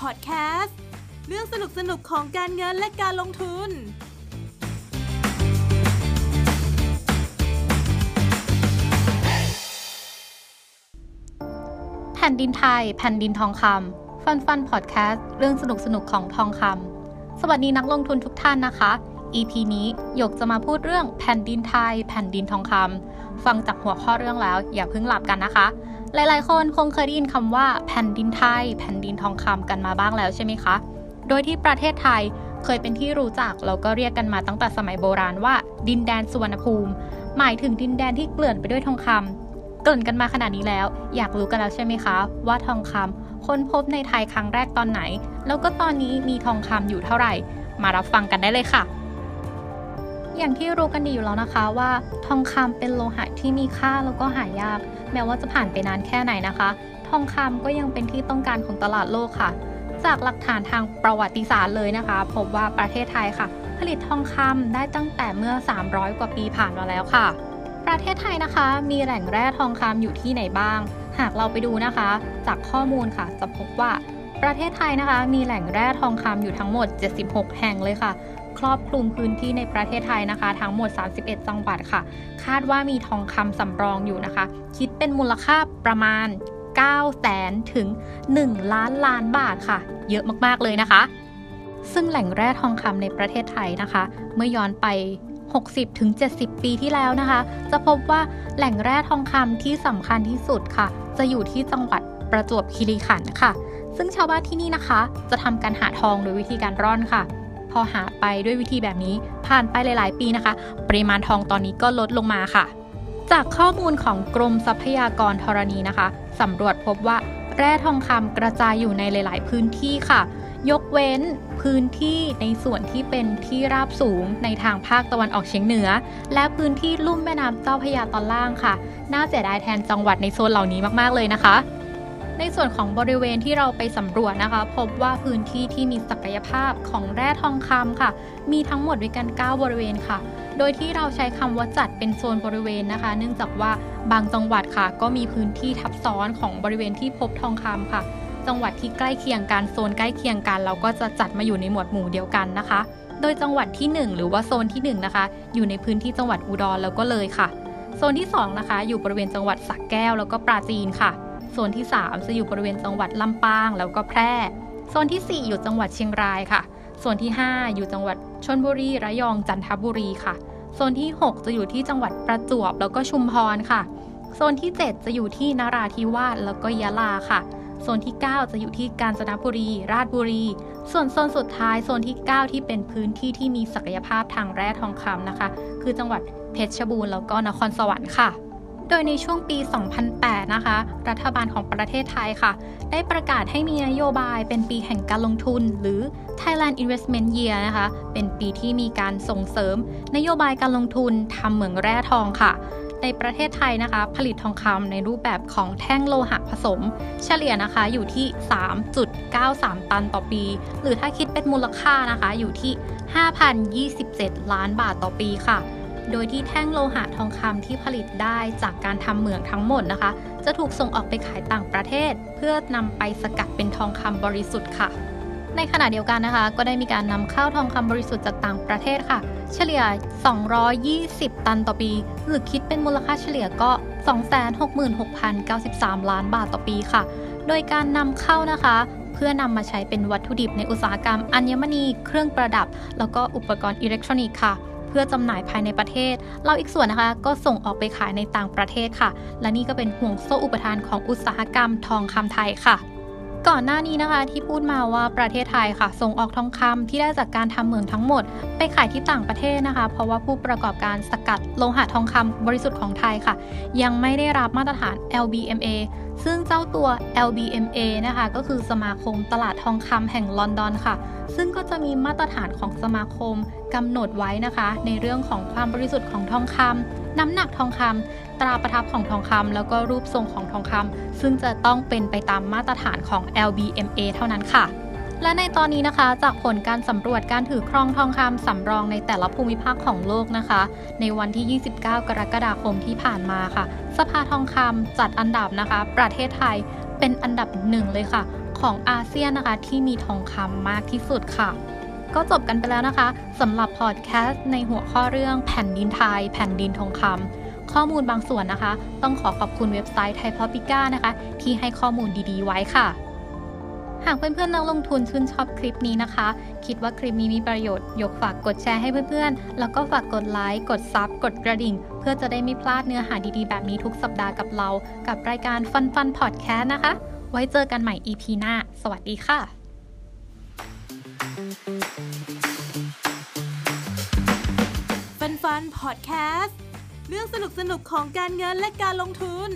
พอดแคสต์เรื่องสนุกสนุกของการเงินและการลงทุน แผ่นดินไทย แผ่นดินทองคำฟันฟันพอดแคสต์เรื่องสนุกสนุกของทองคำสวัสดีนักลงทุนทุกท่านนะคะ EP นี้หยกจะมาพูดเรื่องแผ่นดินไทย แผ่นดินทองคำฟังจากหัวข้อเรื่องแล้ว อย่าเพิ่งหลับกันนะคะหลายๆ คนคงเคยได้ยินคำว่าแผ่นดินไทย แผ่นดินทองคำกันมาบ้างแล้วใช่ไหมคะ โดยที่ประเทศไทยเคยเป็นที่รู้จักแล้วก็เรียกกันมาตั้งแต่สมัยโบราณว่า ดินแดนสุวรรณภูมิ หมายถึงดินแดนที่เกลื่อนไปด้วยทองคำเกริ่อนกันมาขนาดนี้แล้ว อยากรู้กันแล้วใช่ไหมคะ ว่าทองคำค้นพบในไทยครั้งแรกตอนไหน แล้วก็ตอนนี้มีทองคำอยู่เท่าไหร่ มารับฟังกันได้เลยค่ะ อย่างที่รู้กันดีอยู่แล้วนะคะว่า ทองคำเป็นโลหะที่มีค่าแล้วก็หายาก แม้ว่าจะผ่านไปนานแค่ไหนนะคะ ทองคำก็ยังเป็นที่ต้องการของตลาดโลกค่ะ จากหลักฐานทางประวัติศาสตร์เลยนะคะ พบว่าประเทศไทยค่ะ ผลิตทองคำได้ตั้งแต่เมื่อ 300 กว่าปีผ่านมาแล้วค่ะ ประเทศไทยนะคะ มีแหล่งแร่ทองคำอยู่ที่ไหนบ้าง หากเราไปดูนะคะ จากข้อมูลค่ะจะพบว่าประเทศไทยนะคะมีแหล่งแร่ทองคำอยู่ทั้งหมด 76 แห่งเลยค่ะ ครอบคลุมพื้นที่ในประเทศไทยนะคะ ทั้งหมด 31 จังหวัดค่ะ คาดว่ามีทองคำสำรองอยู่นะคะ คิดเป็นมูลค่าประมาณ 9 แสนถึง 1 ล้านล้านบาทค่ะ เยอะมากๆเลยนะคะ ซึ่งแหล่งแร่ทองคำในประเทศไทยนะคะ เมื่อย้อนไป60-70 ปีที่แล้วนะคะ จะพบว่าแหล่งแร่ทองคำที่สำคัญที่สุดค่ะ จะอยู่ที่จังหวัดประจวบคีรีขันธ์ค่ะ ซึ่งชาวบ้านที่นี่นะคะ จะทำการหาทองโดยวิธีการร่อนค่ะ พอหาไปด้วยวิธีแบบนี้ผ่านไปหลาย ๆ ปีนะคะ ปริมาณทองตอนนี้ก็ลดลงมาค่ะ จากข้อมูลของกรมทรัพยากรธรณีนะคะสำรวจพบว่าแร่ทองคำกระจายอยู่ในหลาย ๆ พื้นที่ค่ะ ยกเว้นพื้นที่ในส่วนที่เป็นที่ราบสูงในทางภาคตะวันออกเฉียงเหนือ และพื้นที่ลุ่มแม่น้ำเจ้าพระยาตอนล่างค่ะ น่าเสียดายแทนจังหวัดในโซนเหล่านี้มาก ๆ เลยนะคะ ในส่วนของบริเวณที่เราไปสำรวจนะคะ พบว่าพื้นที่ที่มีศักยภาพของแร่ทองคำค่ะ มีทั้งหมดด้วยกัน 9 บริเวณค่ะ โดยที่เราใช้คำว่าจัดเป็นโซนบริเวณนะคะ เนื่องจากว่าบางจังหวัดค่ะ ก็มีพื้นที่ทับซ้อนของบริเวณที่พบทองคำค่ะ จังหวัดที่ใกล้เคียงกันโซนใกล้เคียงกัน เราก็จะจัดมาอยู่ในหมวดหมู่เดียวกันนะคะ โดยจังหวัดที่ 1 หรือว่าโซนที่ 1 นะคะ อยู่ในพื้นที่จังหวัดอุดรแล้วก็เลยค่ะ โซนที่2นะคะอยู่บริเวณจังหวัดสระแก้วแล้วก็ปราจีนค่ะ โซนที่ 3 จะอยู่บริเวณจังหวัดลำปางแล้วก็แพร่ โซนที่ 4 อยู่จังหวัดเชียงรายค่ะ โซนที่ 5 อยู่จังหวัดชลบุรี ระยอง จันทบุรีค่ะ โซนที่ 6 จะอยู่ที่จังหวัดประจวบแล้วก็ชุมพรค่ะ โซนที่ 7 จะอยู่ที่นราธิวาสแล้วก็ยะลาค่ะ โซนที่ 9 จะอยู่ที่กาญจนบุรี ราชบุรี ส่วนโซนสุดท้ายโซนที่ 9 ที่เป็นพื้นที่ที่มีศักยภาพทางแร่ทองคำนะคะ คือจังหวัดเพชรบูรณ์แล้วก็นครสวรรค์ค่ะ โดยในช่วงปี 2008 นะคะ รัฐบาลของประเทศไทยค่ะ ได้ประกาศให้มีนโยบายเป็นปีแห่งการลงทุน หรือ Thailand Investment Year นะคะ เป็นปีที่มีการส่งเสริม นโยบายการลงทุนทำเหมืองแร่ทองค่ะ ในประเทศไทยนะคะ ผลิตทองคำในรูปแบบของแท่งโลหะผสม เฉลี่ยนะคะอยู่ที่ 3.93 ตันต่อปี หรือถ้าคิดเป็นมูลค่านะคะอยู่ที่ 5,027 ล้านบาทต่อปีค่ะ โดยที่แท่งโลหะทองคำที่ผลิตได้จากการทำเหมืองทั้งหมดนะคะ จะถูกส่งออกไปขายต่างประเทศ เพื่อนำไปสกัดเป็นทองคำบริสุทธิ์ค่ะ ในขณะเดียวกันนะคะ ก็ได้มีการนำเข้าทองคำบริสุทธิ์จากต่างประเทศค่ะ เฉลี่ย 220 ตันต่อปี หรือคิดเป็นมูลค่าเฉลี่ยก็ 266,093 ล้านบาทต่อปีค่ะ โดยการนำเข้านะคะเพื่อนำมาใช้เป็นวัตถุดิบในอุตสาหกรรมอัญมณี เครื่องประดับ แล้วก็อุปกรณ์อิเล็กทรอนิกส์ค่ะ พื่อจำหน่ายภายในประเทศ เราอีกส่วนนะคะก็ส่งออกไปขายในต่างประเทศค่ะ และนี่ก็เป็นห่วงโซ่อุปทานของอุตสาหกรรมทองคำไทยค่ะ ก่อนหน้านี้นะคะที่พูดมาว่าประเทศไทยค่ะ ส่งออกทองคำที่ได้จากการทำเหมืองทั้งหมด ไปขายที่ต่างประเทศนะคะ เพราะว่าผู้ประกอบการสกัดโลหะทองคำบริสุทธิ์ของไทยค่ะ ยังไม่ได้รับมาตรฐาน LBMA ซึ่งเจ้าตัว LBMA นะคะ ก็คือสมาคมตลาดทองคำแห่งลอนดอนค่ะ ซึ่งก็จะมีมาตรฐานของสมาคมกำหนดไว้นะคะ ในเรื่องของความบริสุทธิ์ของทองคำ น้ำหนักทองคำตราประทับของทองคำแล้วก็รูปทรงของทองคำซึ่งจะต้องเป็นไปตามมาตรฐานของ LBMA เท่านั้นค่ะ และในตอนนี้นะคะ จากผลการสำรวจการถือครองทองคำสำรองในแต่ละภูมิภาคของโลกนะคะ ในวันที่ 29 กรกฎาคมที่ผ่านมาค่ะ สภาทองคำจัดอันดับนะคะ ประเทศไทยเป็นอันดับหนึ่งเลยค่ะขของอาเซียนนะคะที่มีทองคำมากที่สุดค่ะ ก็จบกันไปแล้วนะคะสำหรับพอดแคสต์ในหัวข้อเรื่องแผ่นดินไทย แผ่นดินทองคำข้อมูลบางส่วนนะคะ ต้องขอขอบคุณเว็บไซต์ไทยพอปิก้านะคะ ที่ให้ข้อมูลดีๆ ไว้ค่ะ หากเพื่อนๆนักลงทุนชื่นชอบคลิปนี้นะคะ คิดว่าคลิปนี้มีประโยชน์ ยกฝากกดแชร์ให้เพื่อนๆ แล้วก็ฝากกดไลค์ กดซับ กดกระดิ่ง เพื่อจะได้ไม่พลาดเนื้อหาดีๆ แบบนี้ทุกสัปดาห์กับเรา กับรายการฟันฟันพอดแคสต์นะคะ ไว้เจอกันใหม่ EP หน้า สวัสดีค่ะ ฟันฟันพอดแคสต์เรื่องสนุกสนุกของการเงินและการลงทุน